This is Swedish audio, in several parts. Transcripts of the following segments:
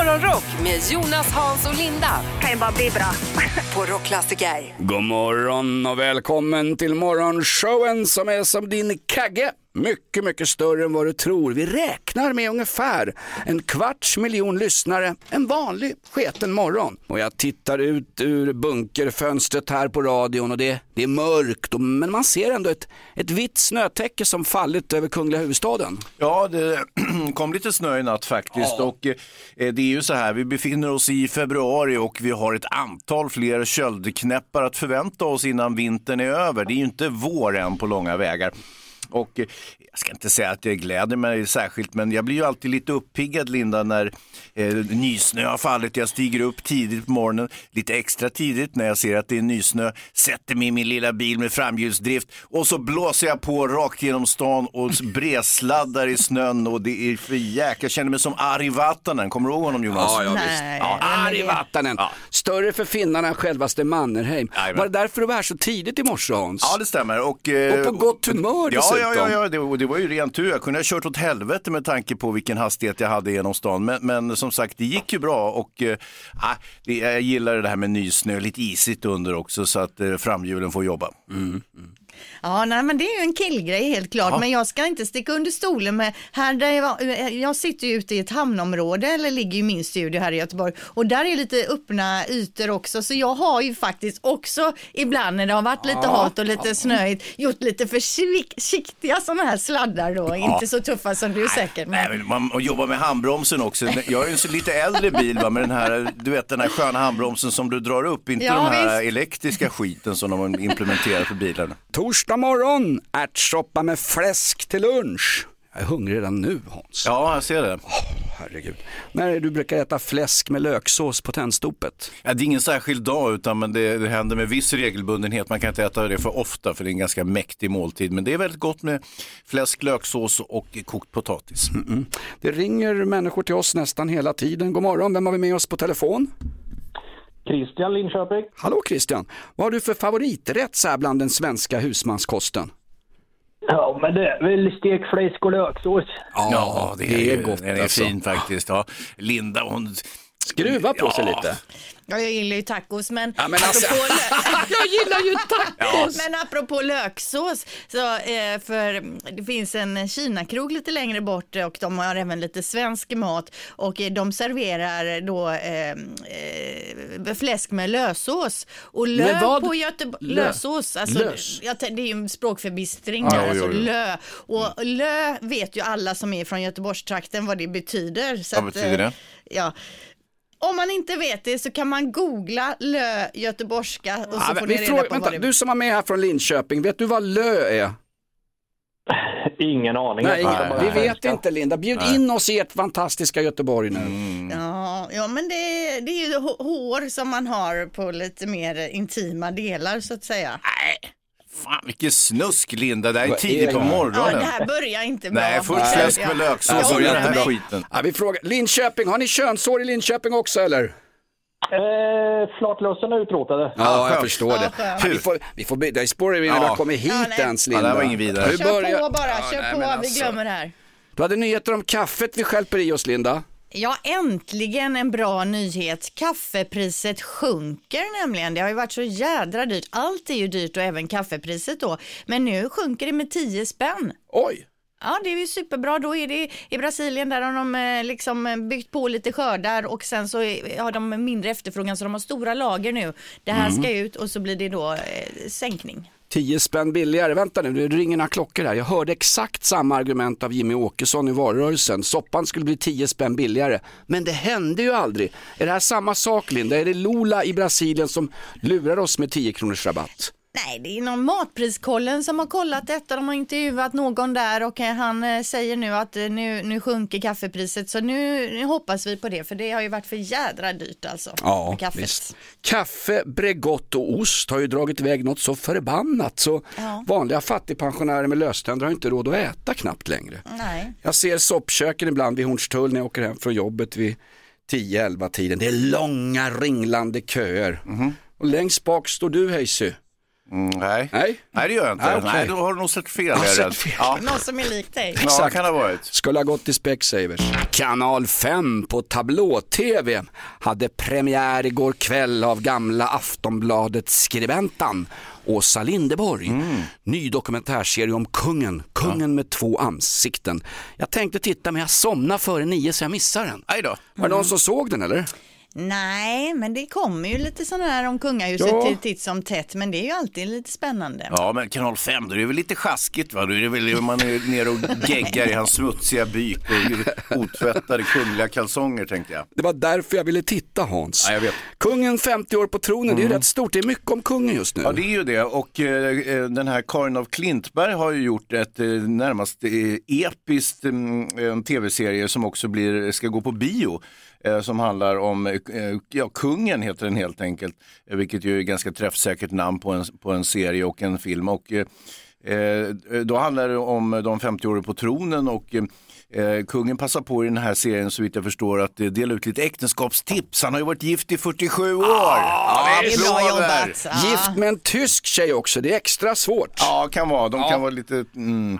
Morgonrock med Jonas, Hans och Linda kan ju bara bli bra. på Rockklassiker. God morgon och välkommen till morgonshowen som är som din kagge. Mycket, mycket större än vad du tror. Vi räknar med ungefär en kvarts miljon lyssnare en vanlig sketen morgon. Och jag tittar ut ur bunkerfönstret här på radion och det, det är mörkt, och, men man ser ändå ett, ett vitt snötäcke som fallit över kungliga huvudstaden. Ja, det kom lite snö i natt faktiskt. Ja. Och, eh, det är ju så här, vi befinner oss i februari och vi har ett antal fler köldknäppar att förvänta oss innan vintern är över. Det är ju inte vår än på långa vägar. Och eh, jag ska inte säga att jag gläder mig särskilt, men jag blir ju alltid lite uppiggad Linda när eh, nysnö har fallit. Jag stiger upp tidigt på morgonen, lite extra tidigt när jag ser att det är nysnö, sätter mig i min lilla bil med framhjulsdrift och så blåser jag på rakt genom stan och bredsladdar i snön och det är för jäkla, jag känner mig som Ari Vatanen, kommer du ihåg honom Jonas? Ja, ja, Nej, visst. Ja, Ari? Vatanen. Ja. Större för finnarna än självaste Mannerheim. Var det därför du var här så tidigt i morse Hans? Ja, det stämmer. Och, eh, Och på gott humör Ja, ja, ja, ja det, det var ju ren tur. Jag kunde ha kört åt helvete med tanke på vilken hastighet jag hade genom stan. Men, men som sagt, det gick ju bra och eh, ah, det, jag gillar det här med nysnö, lite isigt under också så att eh, framhjulen får jobba. Ja, nej, men det är ju en killgrej helt klart, Ja. men jag ska inte sticka under stolen med, här där jag, jag sitter ju ute i ett hamnområde, eller ligger ju min studio här i Göteborg, och där är lite öppna ytor också, så jag har ju faktiskt också ibland när det har varit lite halt och lite snöigt, gjort lite försiktiga sådana här sladdar då, inte så tuffa som du säkert. Nej, Men... men man och jobba med handbromsen också. Jag har ju en så lite äldre bil va, med den här, du vet den här sköna handbromsen som du drar upp, inte Ja, den här visst. elektriska skiten som de har implementerat för bilarna. Torsdag morgon, ärtsoppa med fläsk till lunch. Jag är hungrig redan nu Hans. Ja, jag ser det. Herregud. När är du brukar äta fläsk med löksås på tändstopet? Ja, det är ingen särskild dag utan men det, det händer med viss regelbundenhet. Man kan inte äta det för ofta för det är en ganska mäktig måltid. Men det är väldigt gott med fläsk, löksås och kokt potatis. Det ringer människor till oss nästan hela tiden. God morgon, vem har vi med oss på telefon? Christian Linköping. Hallå Christian, vad har du för favoriträtt så här bland den svenska husmanskosten? Ja, men det är väl stekfläsk och löksås. Ja, det är, gott Den är alltså. fin faktiskt. Ja. Linda hon... Skruva på sig Ja. lite. Ja, jag gillar ju tacos, men, Ja, men alltså- apropå, Jag gillar ju tacos! men apropå löksås, så, eh, för det finns en Kinakrog lite längre bort och de har även lite svensk mat och eh, de serverar då eh, eh, fläsk med lösås och lö på Göteborg. Lö. Lösås, alltså, Lös. jag tän- det är ju en språkförbistring Ja, där, jo, alltså jo, jo. lö. Och lö vet ju alla som är från Göteborgstrakten vad det betyder. Så Vad att, betyder eh, det? Ja. Om man inte vet det så kan man googla lö göteborgska och så Ja, får ni reda på vänta, vad det du som var med här från Linköping, vet du vad lö är? Ingen aning. Nej, bara- vi vet inte Linda. Bjud in oss i ert fantastiska Göteborg nu. Ja, ja men det, det är ju hå- hår som man har på lite mer intima delar så att säga. Fan vilken snusk Linda, det här är tidigt det på här? Ja, morgonen. det här börjar inte bra. Nej, först fläsk med löksås och den mig. skiten. Ja, vi frågar, Linköping, har ni könshår i Linköping också eller? Eh, flatlössen är utrotade. Ja, jag skönt. förstår Ja, det. Ja, vi får, vi får, by- det spårar vi vi Ja. kommit hit Ja, ens Ja, Linda. det här var ingen vidare. Kör på bara, Ja, kör nej, på, vi alltså. glömmer det här. Du hade nyheter om kaffet vi stjälper i oss Linda. Ja, äntligen en bra nyhet. Kaffepriset sjunker nämligen. Det har ju varit så jädra dyrt. Allt är ju dyrt och även kaffepriset då. Men nu sjunker det med 10 spänn. Oj! Ja, det är ju superbra. Då är det i Brasilien där har de eh, liksom eh, byggt på lite skördar och sen så har de mindre efterfrågan så de har stora lager nu. Det här ska ut och så blir det då eh, sänkning. 10 spänn billigare. Vänta nu, det ringer några klockor här. Jag hörde exakt samma argument av Jimmy Åkesson i valrörelsen. Soppan skulle bli 10 spänn billigare. Men det hände ju aldrig. Är det här samma sak Linda? Är det Lula i Brasilien som lurar oss med 10 kronors rabatt? Nej, det är någon matpriskollen som har kollat detta. De har intervjuat någon där och eh, han eh, säger nu att eh, nu, nu sjunker kaffepriset. Så nu, nu hoppas vi på det, för det har ju varit för jädra dyrt alltså. Ja, kaffet. visst. Kaffe, Bregott och ost har ju dragit iväg något så förbannat så Ja. vanliga fattigpensionärer med löständer har inte råd att äta knappt längre. Nej. Jag ser soppköken ibland vid Hornstull när jag åker hem från jobbet vid 10-11 tiden. Det är långa ringlande köer. Och längst bak står du Hayesy. Mm, nej. Nej. nej, det gör jag inte. Nej, okej. Nej, då har du nog sett fel. Jag har sett fel. Ja, Någon som är lik dig. ja Exakt. kan det ha varit. Skulle ha gått till Specsavers. Kanal 5 på tablå-tv hade premiär igår kväll av gamla Aftonbladet-skribentan Åsa Lindeborg. Ny dokumentärserie om kungen, kungen med två ansikten. Jag tänkte titta men jag somnade före nio så jag missade den. Var det någon som såg den eller? Nej, men det kommer ju lite sådana här om kungahuset Ja. titt som tätt, men det är ju alltid lite spännande. Ja, men kanal 5, då är det väl lite sjaskigt va? Då är det väl man är nere och geggar i hans smutsiga byk och otvättade kungliga kalsonger tänkte jag. Det var därför jag ville titta Hans. Ja, jag vet. Kungen 50 år på tronen, det är ju rätt stort. Det är mycket om kungen just nu. Ja, det är ju det. Och eh, eh, den här Karin av Klintberg har ju gjort ett eh, närmast eh, episkt mm, en tv-serie som också blir, ska gå på bio. Eh, som handlar om, eh, eh, ja, kungen heter den helt enkelt. Eh, vilket ju är ett ganska träffsäkert namn på en, på en serie och en film. Och, eh, eh då handlar det om de 50 åren på tronen och eh, Eh, kungen passar på i den här serien så vitt jag förstår att eh, dela ut lite äktenskapstips. Han har ju varit gift i 47 år. Ja, det är bra applåder. jobbat. Ja. Gift med en tysk tjej också, det är extra svårt. Ja, kan vara. De kan vara lite... Mm.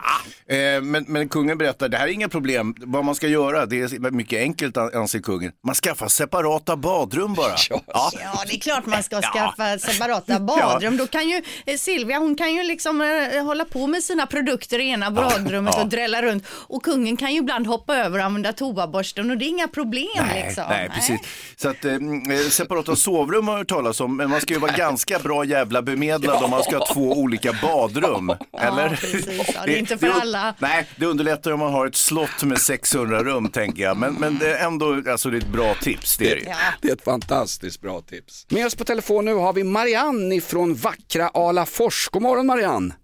Eh, men, men kungen berättar, det här är inga problem. Vad man ska göra, det är mycket enkelt an- anser kungen. Man skaffar separata badrum bara. Ja. Ja, det är klart man ska skaffa separata badrum. Då kan ju eh, Silvia, hon kan ju liksom eh, hålla på med sina produkter i ena badrummet ja. och drälla runt. Och kungen kan ju ibland hoppa över och använda toaborsten och det är inga problem Nej, liksom. nej, precis. Så att eh, eh, separata sovrum har jag hört talas om, men man ska ju vara ganska bra jävla bemedlad om man ska ha två olika badrum. Eller? precis. Ja, det är inte för alla. Nej, det underlättar om man har ett slott med 600 rum tänker jag. Men, men det är ändå, alltså det är ett bra tips. Det är det. Ja. Det är ett fantastiskt bra tips. Med oss på telefon nu har vi Marianne ifrån vackra Alafors. God morgon Marianne!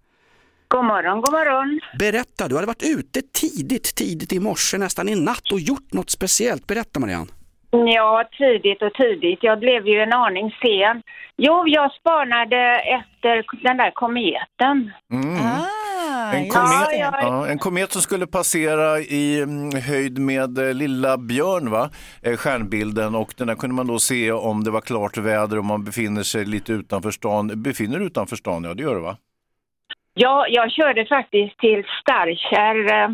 God morgon, god morgon. Berätta, du hade varit ute tidigt, tidigt i morse, nästan i natt och gjort något speciellt. Berätta Marianne. Ja, tidigt och tidigt. Jag blev ju en aning sen. Jo, jag spanade efter den där kometen. Ah, En komet, ja. ja, en komet som skulle passera i mm, höjd med eh, Lilla Björn, va? Eh, stjärnbilden. Och den här kunde man då se om det var klart väder, om man befinner sig lite utanför stan. Befinner du utanför stan? Ja, det gör du va? Ja, jag körde faktiskt till Starkär. eh.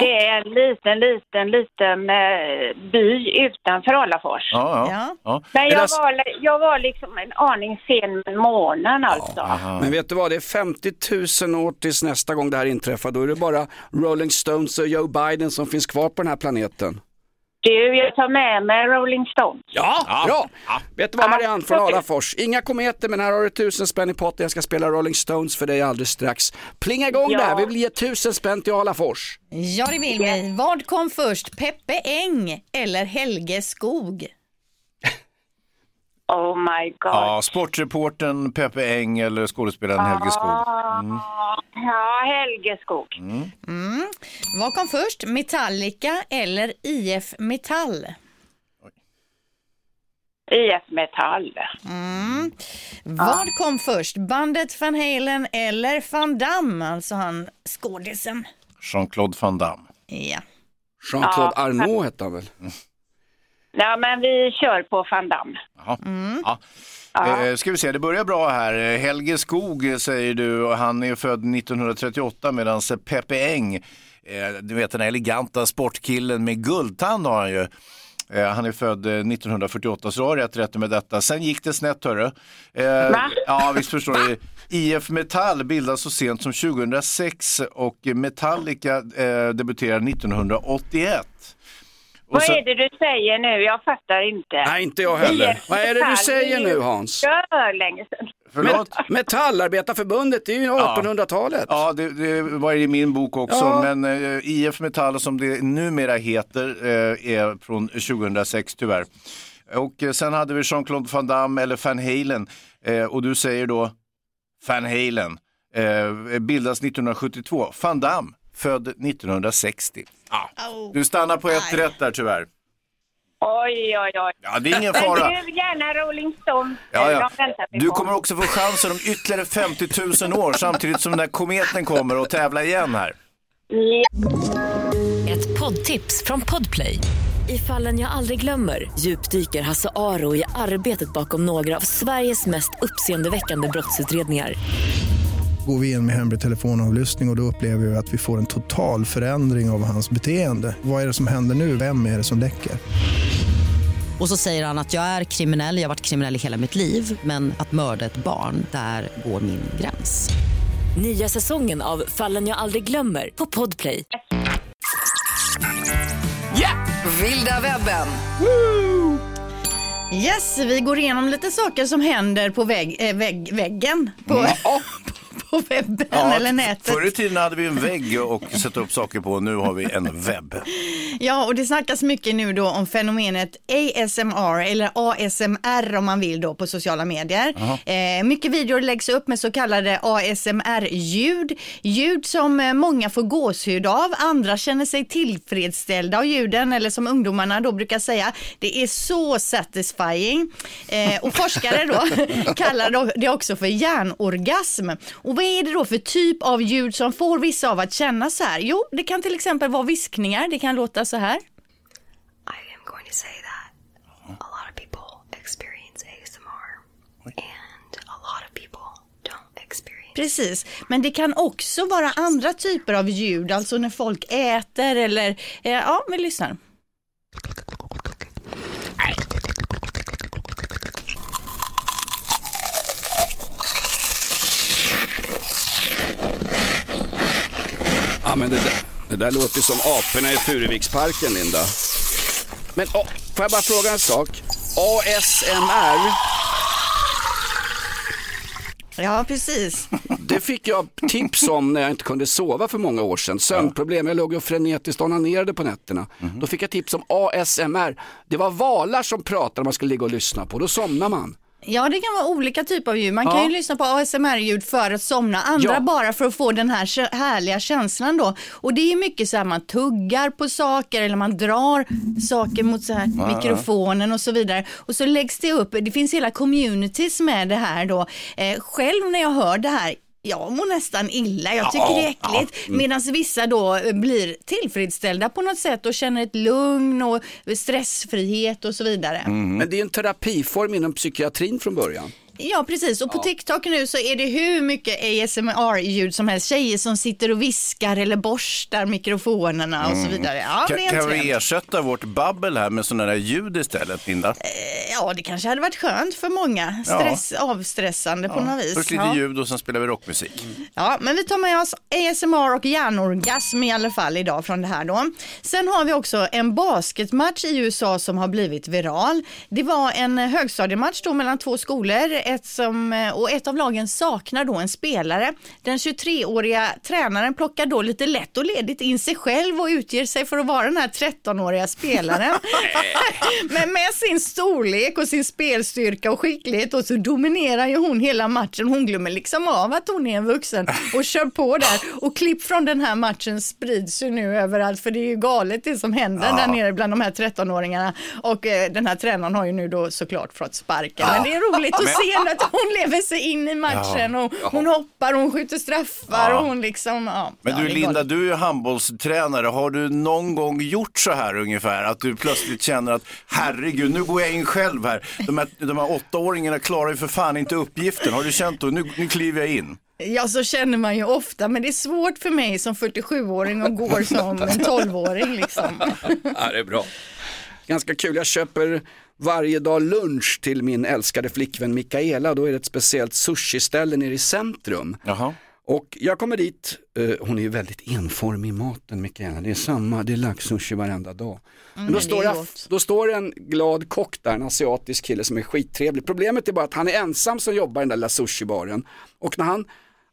Det är en liten, liten, liten eh, by utanför Alafors. Ja, ja. Ja. ja. Men jag var, jag var liksom en aning sen med månen alltså. Aha. Men vet du vad, det är 50 000 år tills nästa gång det här inträffar. Då är det bara Rolling Stones och Joe Biden som finns kvar på den här planeten. Du, jag tar med mig Rolling Stones. Ja, bra! Vet du vad Marianne från. Alafors, inga kometer men här har du tusen spänn i potten. Jag ska spela Rolling Stones för dig alldeles strax. Plinga igång Ja. där, vi vill ge tusen spänn till Alafors. Ja, det vill vi. Vad kom först, Peppe Eng eller Helge Skog? Oh my god. Ja, sportreporten Peppe Eng eller skådespelaren Helge Skog. Ja, Helge Skog. Vad kom först, Metallica eller IF Metall? IF Metall. Vad kom först, bandet Van Halen eller Van Damme, alltså han skådisen? Jean-Claude Van Damme. Ja. Jean-Claude Ja. Arnault hette han väl? Ja, men vi kör på Van Damme. Jaha. Ja. Eh, ska vi se, det börjar bra här. Eh, Helge Skog eh, säger du och han är född 1938 medan Peppe Eng, du vet den här eleganta sportkillen med guldtand har han ju. Eh, Han är född eh, 1948 så du har rätt rätt med detta. Sen gick det snett hörru. Eh, ja visst förstår du. IF Metall bildas så sent som 2006 och Metallica eh, debuterar 1981. Och Vad så- är det du säger nu? Jag fattar inte. Nej, inte jag heller. IF Vad är det du säger nu Hans? För länge sedan. Förlåt? Met- Metallarbetarförbundet, det är ju 1800-talet. Ja, det, det var i min bok också, Ja. men eh, IF Metall som det numera heter eh, är från 2006 tyvärr. Och eh, sen hade vi Jean-Claude Van Damme eller Van Halen eh, och du säger då Van Halen eh, bildas 1972. Van Damme född 1960. Ja. Oh. Du stannar på ett rätt där tyvärr. Oj, oj, oj. Ja, det är ingen Men fara. du, gärna Rolling Stones. Ja, ja. Du kommer också få chansen om ytterligare 50 000 år samtidigt som den där kometen kommer och tävla igen här. Ja. Ett poddtips från Podplay. I fallen jag aldrig glömmer djupdyker Hasse Aro i arbetet bakom några av Sveriges mest uppseendeväckande brottsutredningar. Går vi in med hemlig telefonavlyssning och, och då upplever vi att vi får en total förändring av hans beteende. Vad är det som händer nu? Vem är det som läcker? Och så säger han att jag är kriminell, jag har varit kriminell i hela mitt liv men att mörda ett barn, där går min gräns. Nya säsongen av Fallen jag aldrig glömmer på Podplay. Vilda webben. Yes, vi går igenom lite saker som händer på vägg, äh, vägg, väggen. På, på webben eller nätet. Förr i tiden hade vi en vägg och sätta upp saker på, nu har vi en webb. Ja, och det snackas mycket nu då om fenomenet ASMR eller ASMR om man vill då på sociala medier. Eh, mycket videor läggs upp med så kallade ASMR-ljud. Ljud som eh, många får gåshud av, andra känner sig tillfredsställda av ljuden eller som ungdomarna då brukar säga, det är så satisfying. Eh, och forskare då kallar det också för hjärnorgasm. Och vad är det då för typ av ljud som får vissa av att känna så här? Jo, det kan till exempel vara viskningar, det kan låta så här. I am going to say that a lot of people experience ASMR and a lot of people don't experience Precis, men det kan också vara andra typer av ljud, alltså när folk äter eller, eh, ja, vi lyssnar. Ja, men det, där, det där låter som aporna i Furuviksparken, Linda. Men åh, får jag bara fråga en sak? ASMR, Ja, precis. det fick jag tips om när jag inte kunde sova för många år sedan. Sömnproblem, jag låg och frenetiskt onanerade på nätterna. Då fick jag tips om ASMR. Det var valar som pratade man skulle ligga och lyssna på, då somnar man. Ja, det kan vara olika typer av ljud. Man kan Ja. ju lyssna på ASMR-ljud för att somna, andra Ja. bara för att få den här härliga känslan då. Och det är mycket så här man tuggar på saker eller man drar saker mot så här mikrofonen och så vidare. Och så läggs det upp, det finns hela communities med det här då. Eh, själv när jag hör det här, jag mår nästan illa, jag tycker det är äckligt. Medan vissa då eh, blir tillfredsställda på något sätt och känner ett lugn och stressfrihet och så vidare. Men det är en terapiform inom psykiatrin från början. Ja, precis. Och på TikTok nu så är det hur mycket ASMR-ljud som helst. Tjejer som sitter och viskar eller borstar mikrofonerna och så vidare. Ja, en kan vi ersätta vårt babbel här med sådana där ljud istället, Linda? Ja, det kanske hade varit skönt för många. Stress, Avstressande på något vis. Först lite ja. ljud och sen spelar vi rockmusik. Ja, men vi tar med oss ASMR och hjärnorgasm i alla fall idag från det här då. Sen har vi också en basketmatch i USA som har blivit viral. Det var en högstadiematch då mellan två skolor ett som, och ett av lagen saknar då en spelare. Den 23-åriga tränaren plockar då lite lätt och ledigt in sig själv och utger sig för att vara den här 13-åriga spelaren. Men med sin storlek och sin spelstyrka och skicklighet och så dominerar ju hon hela matchen. Hon glömmer liksom av att hon är en vuxen och kör på där. Och klipp från den här matchen sprids ju nu överallt för det är ju galet det som händer där nere bland de här 13-åringarna. Och eh, den här tränaren har ju nu då såklart fått sparken. Men det är roligt att se att hon lever sig in i matchen och hon hoppar, hon skjuter straffar och hon liksom, ja. Men du Linda, du är ju handbollstränare. Har du någon gång gjort så här ungefär? Att du plötsligt känner att herregud, nu går jag in själv här. De här, de här åttaåringarna klarar ju för fan inte uppgiften. Har du känt då, nu, nu kliver jag in? Ja, så känner man ju ofta, men det är svårt för mig som 47-åring och går som en 12-åring liksom. Ja, det är bra. Ganska kul, jag köper varje dag lunch till min älskade flickvän Mikaela. Då är det ett speciellt sushiställe nere i centrum. Jaha. Och jag kommer dit, eh, hon är ju väldigt enformig i maten Mikaela. Det är samma, det är laxsushi varenda dag. Men då, men det står är jag, gott. då står det en glad kock där, en asiatisk kille som är skittrevlig. Problemet är bara att han är ensam som jobbar i den där La Sushi-baren. Och när han,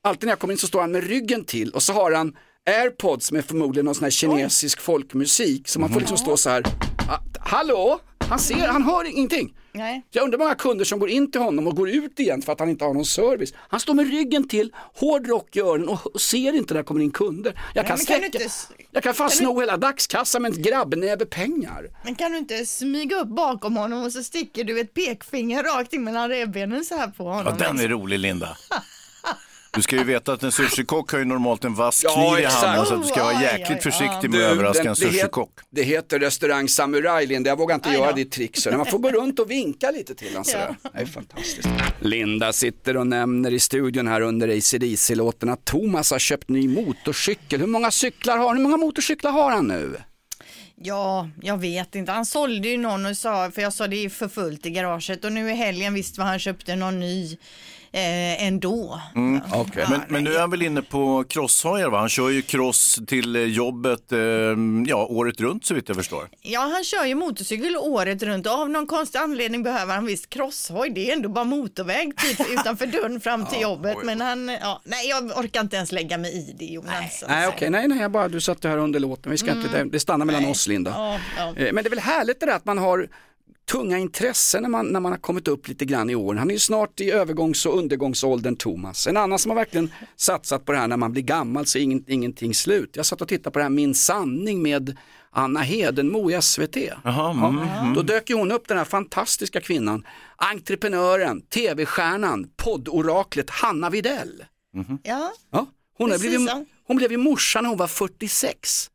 alltid när jag kommer in så står han med ryggen till och så har han airpods med förmodligen någon sån här kinesisk folkmusik. Så man får liksom stå så här, "Ah, hallå? Han ser, han hör ingenting. Nej. Jag undrar många kunder som går in till honom och går ut igen för att han inte har någon service. Han står med ryggen till, hård rock i öronen och ser inte när det kommer in kunder. Jag kan, men kan du sträcka, inte jag kan fan kan du- sno hela dagskassan med en grabbnäve pengar. Men kan du inte smyga upp bakom honom och så sticker du ett pekfinger rakt in mellan revbenen så här på honom? Ja, den är rolig Linda. Du ska ju veta att en sushikock har ju normalt en vass Ja, kniv i handen så att du ska vara jäkligt oj, oj. försiktig med att överraska en det, het, sushikock. det heter restaurang Samurai, Linda. Jag vågar inte Aj göra ditt trick. Så man får gå runt och vinka lite till honom. sådär. Det är fantastiskt. Linda sitter och nämner i studion här under ACDC-låten att Thomas har köpt ny motorcykel. Hur många cyklar har han? Hur många motorcyklar har han nu? Ja, jag vet inte. Han sålde ju någon och sa, för jag sa det är för fullt i garaget och nu i helgen visst vad han köpte någon ny eh, ändå. Okej. Men, men nu är han väl inne på crosshojar va? Han kör ju cross till eh, jobbet eh, ja, året runt så vitt jag förstår. Ja, han kör ju motorcykel året runt och av någon konstig anledning behöver han visst crosshoj. Det är ändå bara motorväg typ utanför dörren fram till jobbet. Men han, ja, nej jag orkar inte ens lägga mig i det Jonas. Nej, okej, nej, nej, jag bara, du satt ju här under låten. Vi ska inte, det, stannar mellan oss, Linda. Ja, ja. Eh, Men det är väl härligt det där att man har tunga intressen när man, när man har kommit upp lite grann i åren. Han är ju snart i övergångs och undergångsåldern Thomas. En annan som har verkligen satsat på det här när man blir gammal så är ingen, ingenting slut. Jag satt och tittade på det här Min sanning med Anna Hedenmo i SVT. Jaha, Ja, Då dök ju hon upp den här fantastiska kvinnan, entreprenören, tv-stjärnan, poddoraklet Hanna Videll. Ja, Ja, hon, blivit, ja. hon blev ju morsa när hon var 46.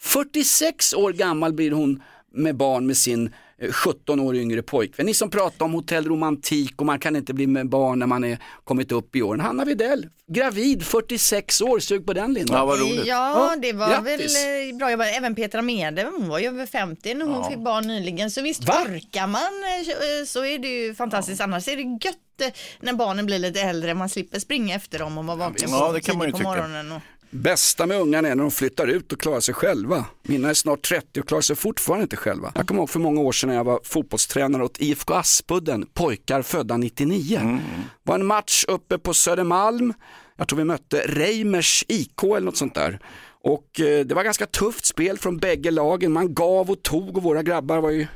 46 år gammal blir hon med barn med sin 17 år yngre pojkvän. Ni som pratar om hotellromantik och man kan inte bli med barn när man är kommit upp i åren. Hanna Widell, gravid, 46 år, sug på den Linda. Ja, vad roligt. ja det var grattis. väl eh, bra jobbat. Även Petra Mede, hon var ju över 50 när hon fick barn nyligen. Så visst Va? orkar man eh, så är det ju fantastiskt. Annars är det gött eh, när barnen blir lite äldre. Man slipper springa efter dem och vara vaken Ja, det kan man ju tidigt på morgonen. Och... Bästa med ungarna är när de flyttar ut och klarar sig själva. Mina är snart 30 och klarar sig fortfarande inte själva. Jag kommer ihåg för många år sedan när jag var fotbollstränare åt IFK Aspudden, pojkar födda 99. Det var en match uppe på Södermalm. Jag tror vi mötte Reimers IK eller något sånt där. Och eh, det var ganska tufft spel från bägge lagen. Man gav och tog och våra grabbar var ju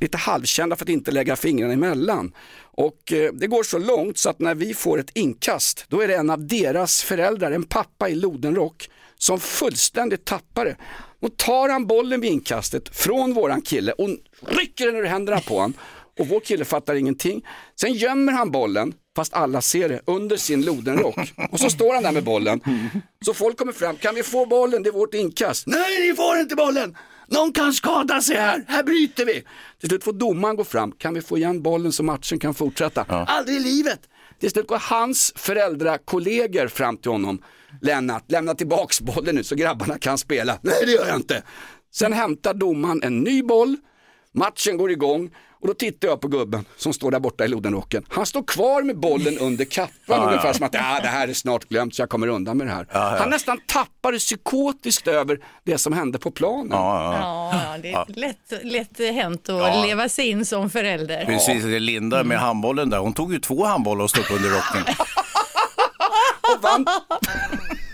lite halvkända för att inte lägga fingrarna emellan. Och eh, det går så långt så att när vi får ett inkast, då är det en av deras föräldrar, en pappa i lodenrock, som fullständigt tappar det. Och tar han bollen vid inkastet från våran kille och rycker den ur händerna på honom. Och vår kille fattar ingenting. Sen gömmer han bollen, fast alla ser det, under sin lodenrock. Och så står han där med bollen. Så folk kommer fram, kan vi få bollen? Det är vårt inkast. Nej, ni får inte bollen! Någon kan skada sig här, här bryter vi. Till slut får domaren gå fram, kan vi få igen bollen så matchen kan fortsätta? Aldrig i livet. Till slut går hans föräldrakollegor fram till honom. Lennart, lämna tillbaks bollen nu så grabbarna kan spela. Nej, det gör jag inte. Sen hämtar domaren en ny boll, matchen går igång och då tittar jag på gubben som står där borta i lodenrocken. Han står kvar med bollen under kappan ungefär som att ah, det här är snart glömt så jag kommer undan med det här. Han nästan tappade psykotiskt över det som hände på planen. Ja, ja. Ja, det är lätt, lätt hänt att leva sig in som förälder. Precis, det är Linda med handbollen där. Hon tog ju två handbollar och stoppade under rocken. Och vann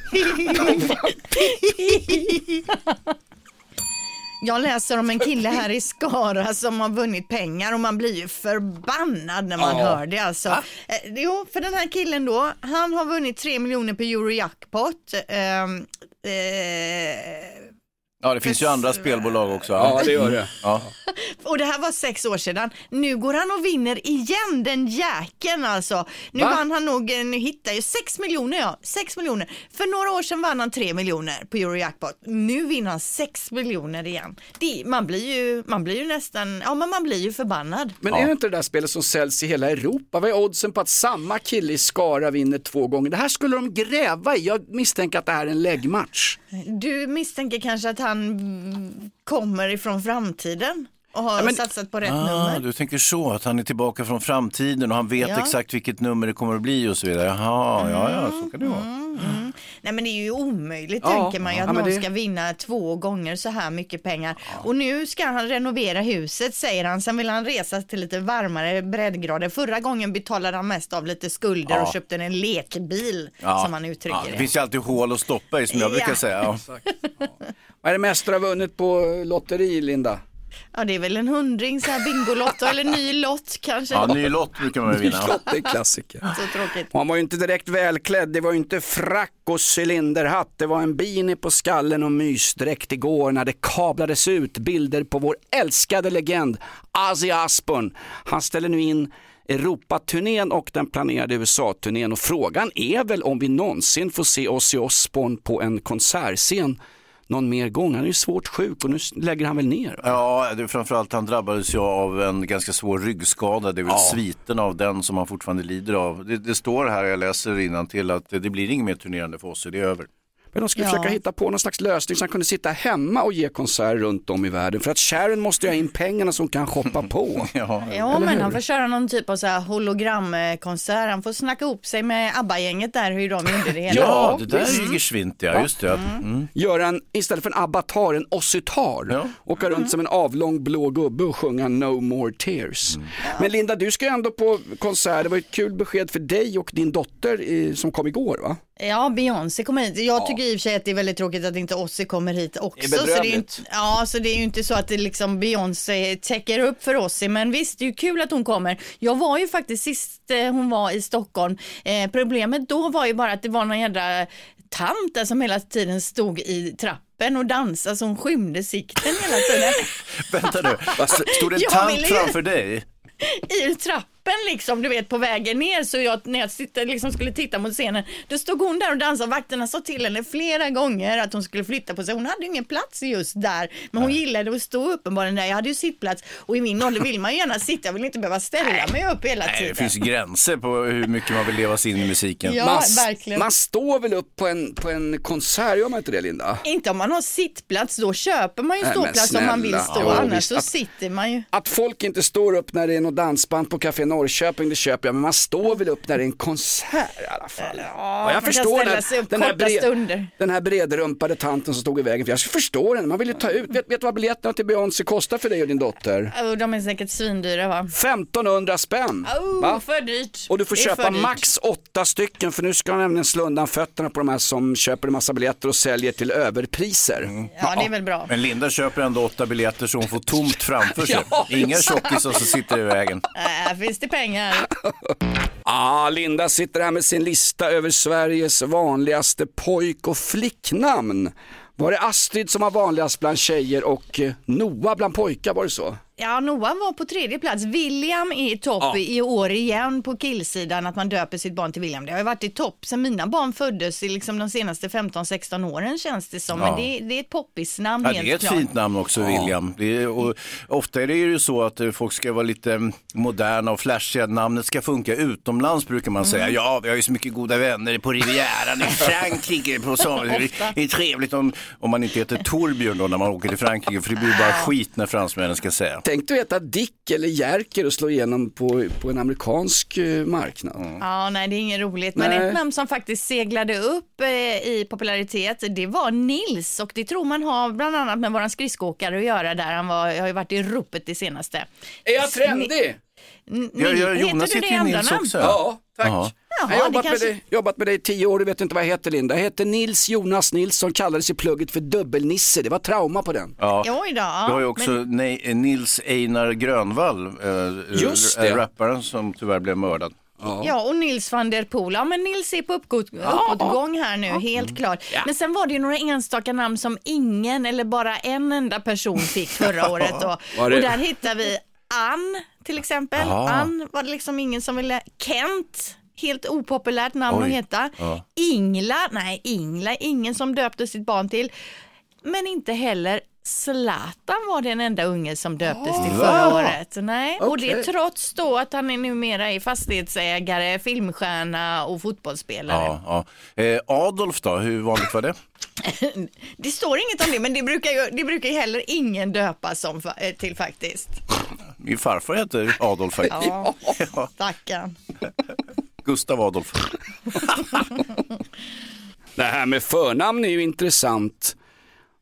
Jag läser om en kille här i Skara som har vunnit pengar och man blir ju förbannad när man Ja. hör det. Alltså. Eh, Jo, för den här killen då, han har vunnit 3 miljoner på Eurojackpot. Ehm, eh, Ja, det finns ju andra spelbolag också. Ja, det gör det. Ja. och det här var sex år sedan. Nu går han och vinner igen, den jäkeln alltså. Nu Va? vann han nog, nu hittar jag 6 miljoner ja, 6 miljoner. För några år sedan vann han 3 miljoner på Eurojackpot. Nu vinner han 6 miljoner igen. Det, man, blir ju, man blir ju nästan, ja men man blir ju förbannad. Men är det inte det där spelet som säljs i hela Europa? Vad är oddsen på att samma kille i Skara vinner två gånger? Det här skulle de gräva i. Jag misstänker att det här är en läggmatch. Du misstänker kanske att han kommer ifrån framtiden och har Ja, men- satsat på rätt Ah, nummer. du tänker så, att han är tillbaka från framtiden och han vet Ja. exakt vilket nummer det kommer att bli och så vidare. Jaha, ja, ja, så kan det vara. Nej men det är ju omöjligt Ja, tänker man ju att ja, någon det- ska vinna två gånger så här mycket pengar. Och nu ska han renovera huset säger han. Sen vill han resa till lite varmare breddgrader. Förra gången betalade han mest av lite skulder och köpte en lekbil som han uttrycker Ja, det det. finns ju alltid hål att stoppa i som jag Ja. brukar säga. Ja. Vad är det mesta du har vunnit på lotteri, Linda? Ja det är väl en hundring så här bingolotto eller ny lott kanske. Ja, ny lott brukar man ju vinna. Lott, det är klassiker. Så tråkigt. Och han var ju inte direkt välklädd, det var ju inte frack och cylinderhatt, det var en beanie på skallen och mysdräkt igår när det kablades ut bilder på vår älskade legend Ozzy Osbourne. Han ställer nu in Europaturnén och den planerade USA-turnén och frågan är väl om vi någonsin får se Ozzy Osbourne på en konsertscen någon mer gång. Han är ju svårt sjuk och nu lägger han väl ner. Ja, det är framförallt han drabbades ju av en ganska svår ryggskada. Det är väl Ja. sviten av den som han fortfarande lider av. Det, det står här, jag läser till att det blir inget mer turnerande för oss, det är över. Men de skulle Ja. försöka hitta på någon slags lösning så han kunde sitta hemma och ge konserter runt om i världen. För att Sharon måste ju ha in pengarna som kan shoppa på. Ja, Ja, men han får köra någon typ av så här hologramkonsert. Han får snacka ihop sig med ABBA-gänget där hur de gjorde det hela. ja det där är ju geschwint, ja, just det. Mm. Göra en, istället för en abbatar, en ossitar. Ja. Åka runt som en avlång blå gubbe och sjunga No more tears. Mm. Men Linda, du ska ju ändå på konsert. Det var ett kul besked för dig och din dotter eh, som kom igår va? Ja, Beyoncé kommer hit. Jag tycker i och för sig att det är väldigt tråkigt att inte Ozzy kommer hit också. Det är så det är inte, ja, så det är ju inte så att det liksom Beyoncé täcker upp för Ozzy. Men visst, det är ju kul att hon kommer. Jag var ju faktiskt sist eh, hon var i Stockholm. Eh, problemet då var ju bara att det var någon jädra tant där som hela tiden stod i trappen och dansade så hon skymde sikten hela tiden. Vänta nu, stod det en tant framför dig? i trappen liksom, du vet på vägen ner så jag, när jag sitter, liksom skulle titta mot scenen, då stod hon där och dansade vakterna sa till henne flera gånger att hon skulle flytta på sig. Hon hade ju ingen plats just där, men hon gillade att stå uppenbarligen där. Jag hade ju sittplats och i min ålder vill man ju gärna sitta, jag vill inte behöva ställa mig upp hela Nej, tiden. det finns gränser på hur mycket man vill leva sig in i musiken. Ja, man, verkligen. man står väl upp på en, på en konsert, gör man inte det Linda? Inte om man har sittplats, då köper man ju Nej, ståplats om man vill stå, Jo, annars visst. så Att- sitter man ju. Att folk inte står upp när det är något dansband på Café Norrköping, det köper jag, men man står väl upp när det är en konsert i alla fall. Ja, jag förstår den, den, här stunder. den här bredrumpade tanten som stod i vägen, för jag förstår henne, man vill ju ta ut, vet, vet du vad biljetterna till Beyoncé kostar för dig och din dotter? Oh, de är säkert svindyra va? 1500 spänn. Oh, Va? för dyrt. Och du får köpa max åtta stycken för nu ska de nämligen slå undan fötterna på de här som köper en massa biljetter och säljer till överpriser. Ja, det är väl bra. Men Linda köper ändå åtta biljetter så hon får tomt framför sig. Ja, Inga tjockisar som sitter i vägen. Äh, finns det pengar? Ah, Linda sitter här med sin lista över Sveriges vanligaste pojk och flicknamn. Var det Astrid som var vanligast bland tjejer och eh, Noah bland pojkar, var det så? Ja, Noah var på tredje plats. William är i topp Ja. i år igen på killsidan, att man döper sitt barn till William. Det har ju varit i topp sedan mina barn föddes i liksom de senaste 15-16 åren känns det som. Men Ja. det, det är ett poppisnamn Ja, helt det är ett klart. fint namn också, William. Det är, och ofta är det ju så att eh, folk ska vara lite mm, moderna och flashiga. Namnet ska funka utomlands brukar man Mm. säga. Ja, vi har ju så mycket goda vänner på Rivieran i Frankrike. På sommaren. Det är trevligt om, om man inte heter Torbjörn då när man åker till Frankrike, för det blir bara skit när fransmännen ska säga. Tänk du veta Dick eller Jerker och slå igenom på, på en amerikansk eh, marknad. Ja, nej det är inget roligt. Men Nej. ett namn som faktiskt seglade upp eh, i popularitet, det var Nils och det tror man har bland annat med våran skridskoåkare att göra där. Han var, har ju varit i ropet det senaste. Är jag trendig? N- Ja, ja, Jonas heter du det Nils namn? också. Ja, tack. Jaha. jag har jobbat, kanske- med dig, jobbat med dig i tio år, du vet inte vad jag heter Linda. Jag heter Nils Jonas Nilsson, kallades i plugget för dubbelnisse. Det var trauma på den. Ja. Oj då. Du har ju också nej, eh, Nils Einar Grönvall, eh, Just eh, det. rapparen som tyvärr blev mördad. Ja, och Nils van der Poel. Ja, men Nils är på uppgång, uppåtgång här nu, helt klart. Men sen var det ju några enstaka namn som ingen eller bara en enda person fick förra året. Det- Och där hittar vi Ann till exempel. Ja. Ann var det liksom ingen som ville. Kent, helt opopulärt namn Oj. att heta. Ja. Ingla, nej Ingla, ingen som döpte sitt barn till. Men inte heller Zlatan var den enda unge som döptes till förra året. Nej, och det trots då att han är numera är fastighetsägare, filmstjärna och fotbollsspelare. Ja, ja. Eh, Adolf då, hur vanligt var det? Det står inget om det, men det brukar ju, det brukar ju heller ingen döpa som, eh, till faktiskt. Min farfar heter Adolf. Ja, Ja. stackarn. Gustav Adolf. Det här med förnamn är ju intressant.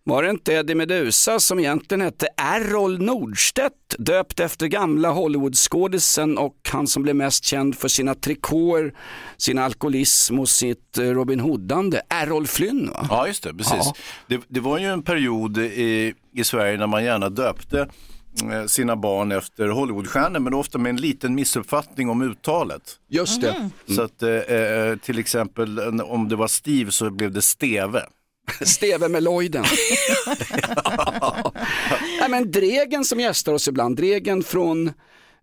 Var det inte Eddie Meduza som egentligen hette Errol Nordstedt, döpt efter gamla Hollywoodskådisen och han som blev mest känd för sina trikåer, sin alkoholism och sitt eh, Robin Hoodande, Errol Flynn va? Ja, just det, precis. Ja. Det, det var ju en period i, i Sverige när man gärna döpte sina barn efter Hollywoodstjärnor, men ofta med en liten missuppfattning om uttalet. Just det. Så att eh, eh, till exempel om det var Steve så blev det Steve. Steve med Lloyden. Nej, men Dregen som gästar oss ibland, Dregen från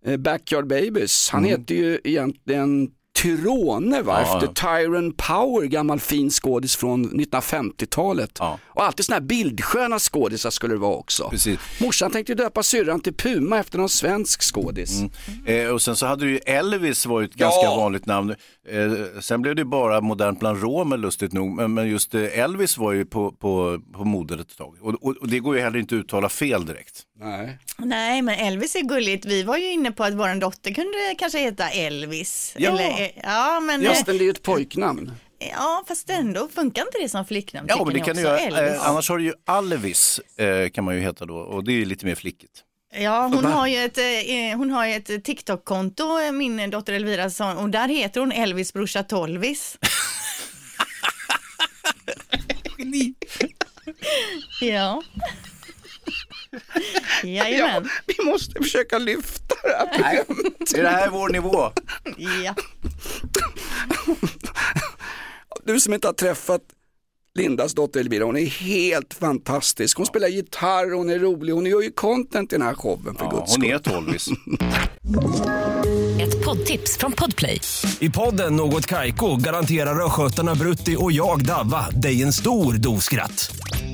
eh, Backyard Babies. Han Mm. heter ju egentligen Tyrone va? Ja, efter ja. Tyron Power, gammal fin skådis från 1950-talet. Ja. Och alltid sådana här bildsköna skådisar skulle det vara också. Precis. Morsan tänkte döpa syrran till Puma efter någon svensk skådis. Eh, och sen så hade du ju Elvis var ju ett ganska Ja. vanligt namn. Eh, sen blev det bara modernt bland romer lustigt nog. Men, men just eh, Elvis var ju på, på, på modet ett tag. Och, och, och det går ju heller inte att uttala fel direkt. Nej. Nej, men Elvis är gulligt. Vi var ju inne på att vår dotter kunde kanske heta Elvis. Ja. Eller, eh, ja, men, Fast det är ju ett pojknamn. eh, ja, fast ändå funkar inte det som flicknamn? Ja, men det kan du göra. Eh, annars har du ju Alvis eh, kan man ju heta då. Och det är ju lite mer flickigt. Ja, hon har ju ett, eh, hon har ju ett TikTok-konto, eh, min dotter Elvira, och där heter hon Elvis brorsa Tolvis. ja. Jajamän. vi måste försöka lyfta det här programmet. Är det här vår nivå? Ja. Du som inte har träffat Lindas dotter Elvira, hon är helt fantastisk. Hon spelar gitarr, hon är rolig, hon gör ju content i den här showen för Ja, guds hon skull. är Tolvis. Ett poddtips från Podplay. I podden Något Kaiko garanterar östgötarna Brutti och jag, Davva, dig en stor dos skratt.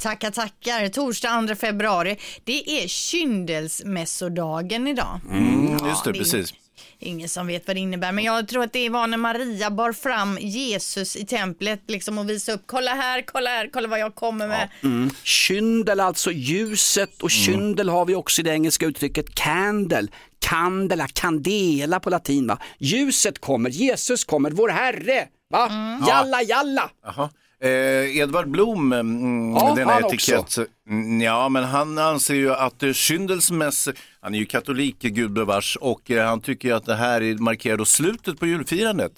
Tackar, tackar. Torsdag 2 februari. Det är kyndelsmässodagen idag. Mm, just det, det är- precis. Ingen som vet vad det innebär, men jag tror att det var när Maria bar fram Jesus i templet liksom och visade upp, kolla här, kolla här, kolla vad jag kommer med. Mm. Kyndel, alltså ljuset och kyndel har vi också i det engelska uttrycket candle. Candela, candela på latin va. Ljuset kommer, Jesus kommer, vår Herre. Va? Jalla, jalla. Jaha. Eh, Edvard Blom, mm, Ja, denna han etikett. Mm, Ja, men han anser ju att Kyndelsmäss, han är ju katolik, gudbevars, och eh, han tycker ju att det här är- markerar då slutet på julfirandet.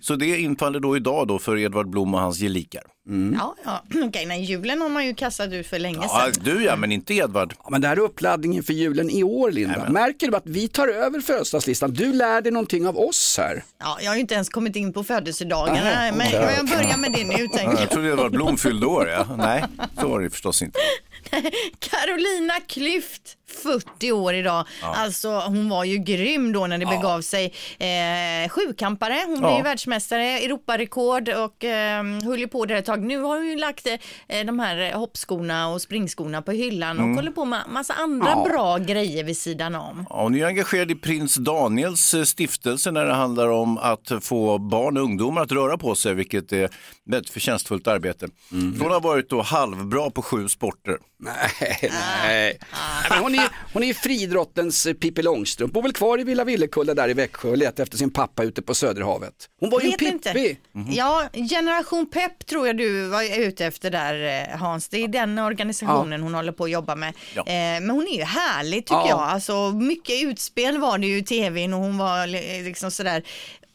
Så det infaller då idag då för Edvard Blom och hans gelikar. Ja, ja. okej, nej, julen har man ju kastat ut för länge Ja, sedan. du ja, men inte Edvard. Ja, men det här är uppladdningen för julen i år Linda. Märker du att vi tar över födelsedagslistan? Du lär dig någonting av oss här. Ja, jag har ju inte ens kommit in på födelsedagarna, Nej, men okej. jag börjar med det nu tänker Ja, jag jag. trodde Edvard Blom fyllde år, ja. Nej, så var det förstås inte. Carolina Klüft, 40 år idag. Alltså hon var ju grym då när det begav sig. Eh, sjukampare, hon blev Ja. ju världsmästare, Europarekord och eh, höll ju på där ett tag. Nu har hon ju lagt eh, de här hoppskorna och springskorna på hyllan och håller på med massa andra Ja. bra grejer vid sidan om. Ja, hon är ju engagerad i prins Daniels eh, stiftelse när det handlar om att få barn och ungdomar att röra på sig, vilket är ett förtjänstfullt arbete. Hon har varit då halvbra på sju sporter. Nej, nej. nej men hon, är, hon är friidrottens eh, Pippi Långstrump. Bor väl kvar i Villa Villekulla där i Växjö och letar efter sin pappa ute på Söderhavet. Hon var ju en Vet. Pippi. Ja, Generation Pep tror jag du var ute efter där eh, Hans. Det är den organisationen hon håller på att jobba med. Ja. Eh, men hon är ju härlig tycker Ja. jag. Alltså, mycket utspel var det ju i tvn och hon var li- liksom sådär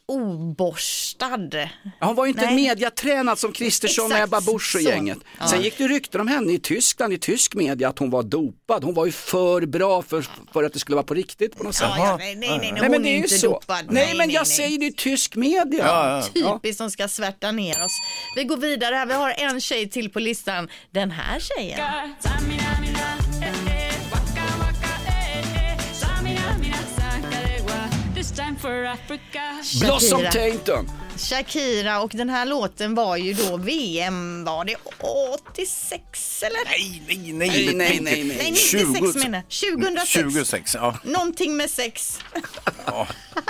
oborstad. Ja, Hon var ju inte Nej. mediatränad som Kristersson och Ebba Busch och så. gänget. Ja. Sen gick det rykten om henne i Tyskland, i tysk media, att hon var dopad. Hon var ju för bra för, för att det skulle vara på riktigt på något sätt. Ja, ja, nej, nej, nej, nej, men är det är ju inte så. dopad. Nej, men jag säger det i tysk media. Ja. Typiskt som ska svärta ner oss. Vi går vidare här. Vi har en tjej till på listan. Den här tjejen. Blossom Shakira. Tainton. Shakira och den här låten var ju då VM, var det 86 eller? Nej, nej, Nej, nej, nej, nej. Nej, 96 menar jag. 2006. 26, ja. Någonting med sex. Ja.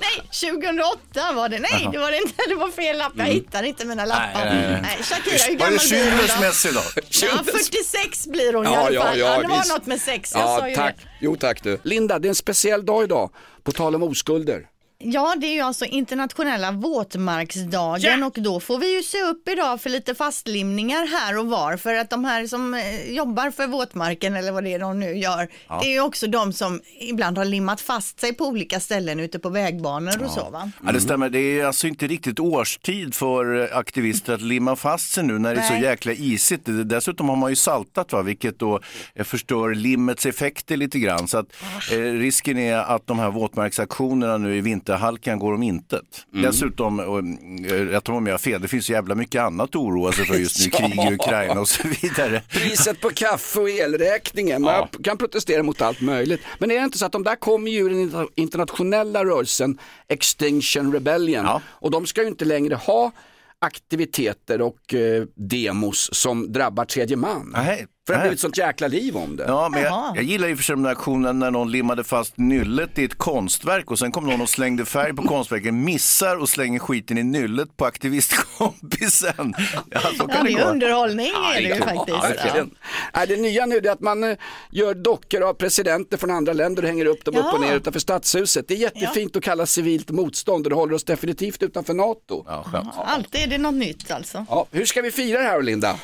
nej, 2008 var det. Nej, det var det inte. Det var fel lapp. Jag hittar inte mina lappar. Nej, nej, nej. Shakira, hur gammal blir hon då? Kyndelsmäss idag? Ja, 46 blir hon i Ja, alla ja, fall. ja, det var visst. något med sex. Jag sa Ja, ju tack. det. Jo, tack du. Linda, det är en speciell dag idag. På tal om oskulder. Ja, det är ju alltså internationella våtmarksdagen och då får vi ju se upp idag för lite fastlimningar här och var för att de här som eh, jobbar för våtmarken eller vad det är de nu gör, Ja. det är ju också de som ibland har limmat fast sig på olika ställen ute på vägbanor och så va? Ja, det stämmer. Det är alltså inte riktigt årstid för eh, aktivister att limma fast sig nu när det är så jäkla isigt. Dessutom har man ju saltat, va, vilket då eh, förstör limmets effekter lite grann. Så att, eh, risken är att de här våtmarksaktionerna nu i vinterhalkan går om intet. Dessutom, och, eh, jag tror om jag har fel, det finns så jävla mycket annat att oroa sig för just nu. Ja. Krig i Ukraina och så vidare. Priset på kaffe och elräkningen. Man kan protestera mot allt möjligt. Men är det inte så att de där kommer ju ur den inter- internationella rörelsen Extinction Rebellion. Och de ska ju inte längre ha aktiviteter och eh, demos som drabbar tredje man. Nej. För det har blivit sånt jäkla liv om det. Ja, men jag, jag gillar ju för sig den där aktionen när någon limmade fast nyllet i ett konstverk och sen kom någon och slängde färg på konstverket, missar och slänger skiten i nyllet på aktivistkompisen. Ja, så kan Ja, det är gå. underhållning Ja, är det ju ja, faktiskt. verkligen. Nej, det nya nu är att man eh, gör dockor av presidenter från andra länder och hänger upp dem upp och Ja. ner utanför stadshuset. Det är jättefint att kalla civilt motstånd och det håller oss definitivt utanför NATO. Ja, skönt. Alltid är det något nytt alltså. Ja, hur ska vi fira det här Linda?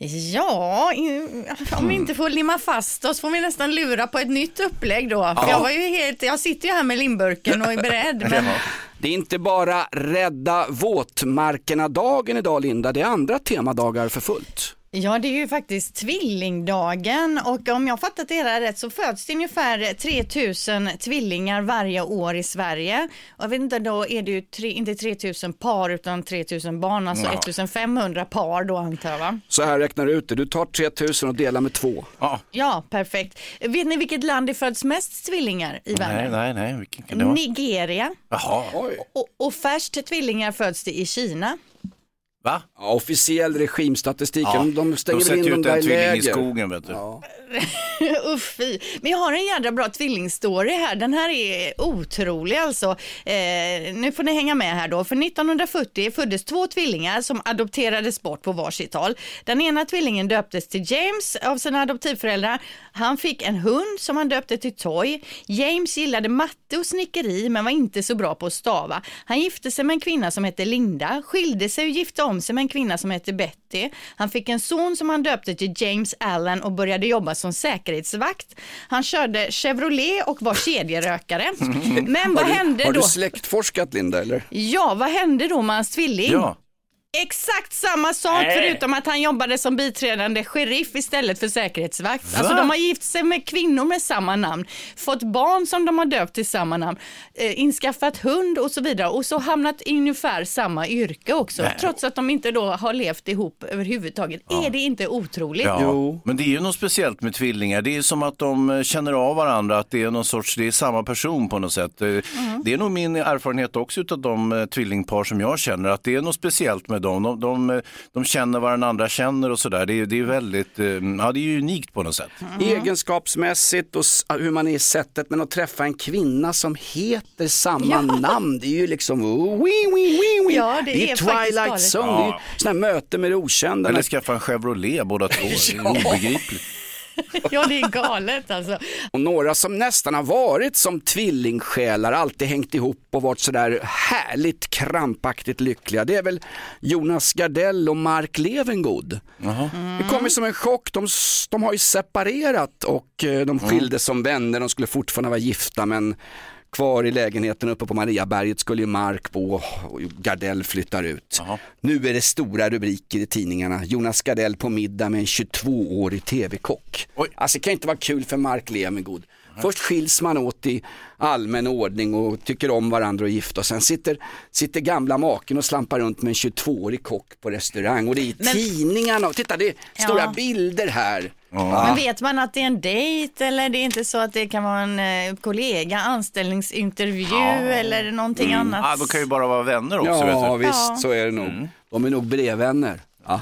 Ja, om vi inte får limma fast oss får vi nästan lura på ett nytt upplägg då. Ja. jag var ju helt, jag sitter ju här med limburken och är beredd. Men... Det är inte bara rädda våtmarkerna-dagen idag Linda, det är andra temadagar för fullt. Ja, det är ju faktiskt tvillingdagen och om jag har fattat det hela rätt så föds det ungefär 3000 tvillingar varje år i Sverige. Och jag vet inte, då är det ju tre, inte 3000 par utan 3000 barn, alltså Ja. 1500 par då antar jag va? Så här räknar du ut det, du tar 3000 och delar med två. Ja. Ja, perfekt. Vet ni vilket land det föds mest tvillingar i Nej, världen? nej, nej, vilken kan det vara? Nigeria. Jaha. Och, och färst tvillingar föds det i Kina. Va? Ja, officiell regimstatistik, Ja, de, de stänger de in sätter dem ut där en i tvilling i läger. skogen, vet du. Uff, fy. Men jag har en jädra bra tvillingstory här. Den här är otrolig alltså. Eh, nu får ni hänga med här då. För 1940 föddes två tvillingar som adopterades bort på varsitt håll. Den ena tvillingen döptes till James av sina adoptivföräldrar. Han fick en hund som han döpte till Toy. James gillade matte och snickeri men var inte så bra på att stava. Han gifte sig med en kvinna som hette Linda, skilde sig och gifte om sig med en kvinna som hette Betty. Han fick en son som han döpte till James Allen och började jobba som säkerhetsvakt. Han körde Chevrolet och var kedjerökare. Men vad har du, hände Har då? du släktforskat Linda eller? Ja, vad hände då med hans tvilling? Ja. Exakt samma sak Nej. förutom att han jobbade som biträdande sheriff istället för säkerhetsvakt. Va? Alltså de har gift sig med kvinnor med samma namn, fått barn som de har döpt till samma namn, eh, inskaffat hund och så vidare och så hamnat i ungefär samma yrke också Nej. trots att de inte då har levt ihop överhuvudtaget. Är det inte otroligt? Ja, men det är ju något speciellt med tvillingar. Det är som att de eh, känner av varandra, att det är någon sorts, det är samma person på något sätt. Eh, Det är nog min erfarenhet också av de eh, tvillingpar som jag känner, att det är något speciellt med dem. De, de, de känner vad den andra känner och sådär. Det, är- det är väldigt, eh, ja det är ju unikt på något sätt. Egenskapsmässigt och hur man är i sättet, men att träffa en kvinna som heter samma Ja. namn, det är ju liksom oh, wee, wee, wee, wee. Ja, det är faktiskt Twilight. Zone, det är sådana här möte med det okända. Eller skaffa en Chevrolet båda två, det är obegripligt. Ja, det är galet alltså. Och några som nästan har varit som tvillingsjälar, alltid hängt ihop och varit sådär härligt krampaktigt lyckliga. Det är väl Jonas Gardell och Mark Levengood. Det kom ju som en chock, de, de har ju separerat och eh, de skildes som vänner, de skulle fortfarande vara gifta men kvar i lägenheten uppe på Mariaberget skulle ju Mark bo och Gardell flyttar ut. Nu är det stora rubriker i tidningarna. Jonas Gardell på middag med en 22-årig tv-kock. Alltså det kan inte vara kul för Mark Levengood. Först skiljs man åt i allmän ordning och tycker om varandra och gifta och sen sitter, sitter gamla maken och slampar runt med en 22-årig kock på restaurang och det är i Men- tidningarna och titta det är stora Ja. bilder här. Men vet man att det är en dejt eller det är inte så att det kan vara en eh, kollega, anställningsintervju eller någonting annat? Ja, de kan ju bara vara vänner också. Ja vet du. Mm. visst, så är det nog. De är nog brevvänner. Ja,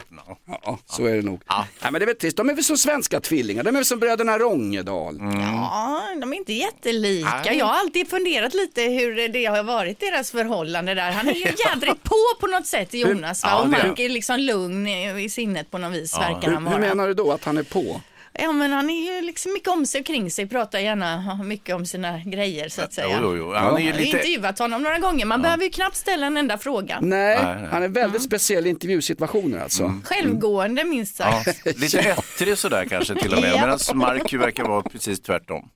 ja så är det nog. Nej, men det är väl trist, de är väl som svenska tvillingar, de är väl som bröderna Rångedal. Mm. Ja, de är inte jättelika. Nej. Jag har alltid funderat lite hur det har varit deras förhållande där. Han är ju jädrigt på på något sätt, Jonas. Va? Ja, Och Mark är liksom lugn i sinnet på något vis, verkar han hur vara. menar du då att han är på? Ja men han är ju liksom mycket om sig och kring sig, pratar gärna mycket om sina grejer så att säga. Jo, jo, jo. Han är ju Jag har lite... intervjuat honom några gånger, man behöver ju knappt ställa en enda fråga. Nej, Nej, nej. han är väldigt speciell i intervjusituationer alltså. Självgående minst Ja, sagt. lite ettrig sådär kanske till och med. Ja. Medan Mark ju verkar vara precis tvärtom.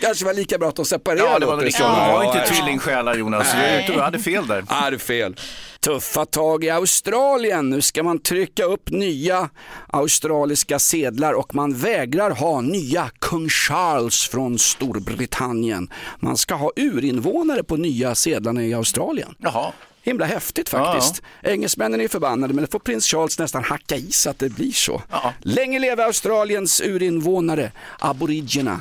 Kanske var lika bra att de separerade Ja, det var bra. Det var Ja, inte tvillingsjälar Jonas. Jag tror jag hade fel där. Ja, fel. Tuffa tag i Australien. Nu ska man trycka upp nya australiska sedlar och man vägrar ha nya kung Charles från Storbritannien. Man ska ha urinvånare på nya sedlarna i Australien. Jaha. Himla häftigt faktiskt. Engelsmännen är förbannade men det får prins Charles nästan hacka i så att det blir så. Ja. Länge leve Australiens urinvånare, aborigerna.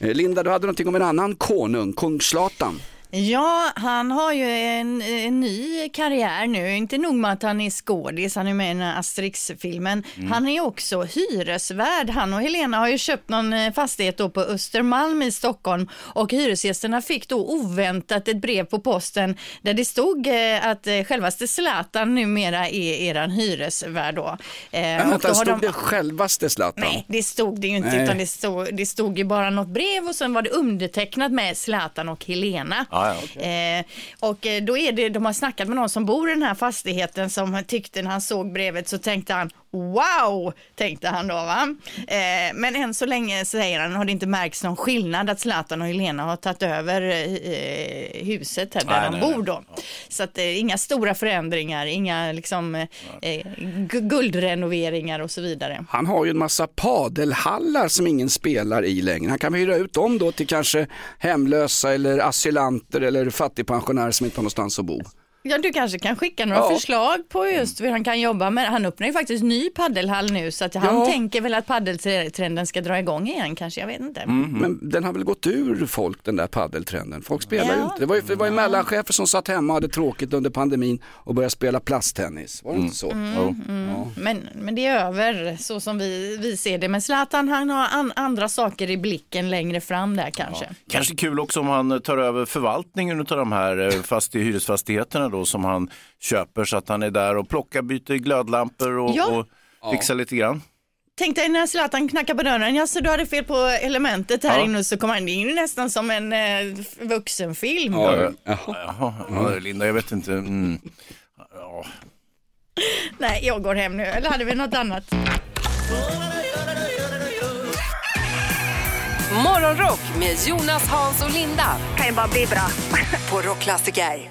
Eh, Linda, du hade någonting om en annan konung, kung Zlatan. Ja, han har ju en, en ny karriär nu. Inte nog med att han är skådis, han är med i den här Asterix-filmen. Mm. Han är också hyresvärd. Han och Helena har ju köpt någon eh, fastighet då på Östermalm i Stockholm och hyresgästerna fick då oväntat ett brev på posten där det stod eh, att eh, självaste Zlatan numera är eran hyresvärd då. Men och då stod de- det självaste Zlatan? Nej, det stod det ju inte, Nej. utan det stod, det stod ju bara något brev och sen var det undertecknat med Zlatan och Helena. Ja, ja, eh, och eh, då är det, de har snackat med någon som bor i den här fastigheten som tyckte när han såg brevet så tänkte han wow, tänkte han då va. Eh, men än så länge säger han har det inte märkts någon skillnad att Zlatan och Helena har tagit över eh, huset här där Nej, de nej, bor då. Så att eh, inga stora förändringar, inga liksom eh, gu- guldrenoveringar och så vidare. Han har ju en massa padelhallar som ingen spelar i längre. Han kan hyra ut dem då till kanske hemlösa eller asylanter eller fattigpensionärer som inte har någonstans att bo. Ja, du kanske kan skicka några Ja. förslag på just hur han kan jobba med. Han öppnar ju faktiskt ny paddelhall nu så att han Ja. tänker väl att paddeltrenden ska dra igång igen kanske, jag vet inte. Men den har väl gått ur folk den där paddeltrenden. Folk spelar ju inte. Det var ju, det var ju mellanchefer som satt hemma och hade tråkigt under pandemin och började spela plasttennis. Var det inte så? Ja. Men, men det är över så som vi, vi ser det. Men Zlatan han har an, andra saker i blicken längre fram där kanske. Kanske kul också om han tar över förvaltningen av de här eh, fast hyresfastigheterna då som han köper så att han är där och plockar, byter glödlampor och, Ja. och fixar lite grann. Tänk dig när Zlatan knackar på dörren, ja så du hade fel på elementet här Ja. inne så kommer han, det är ju nästan som en eh, vuxenfilm. Ja, ja. Jaha, ja, Linda, jag vet inte. Mm. Ja. Nej, jag går hem nu, eller hade vi något annat? Morgonrock med Jonas, Hans och Linda Kan ju bara bli bra. på Rockklassiker.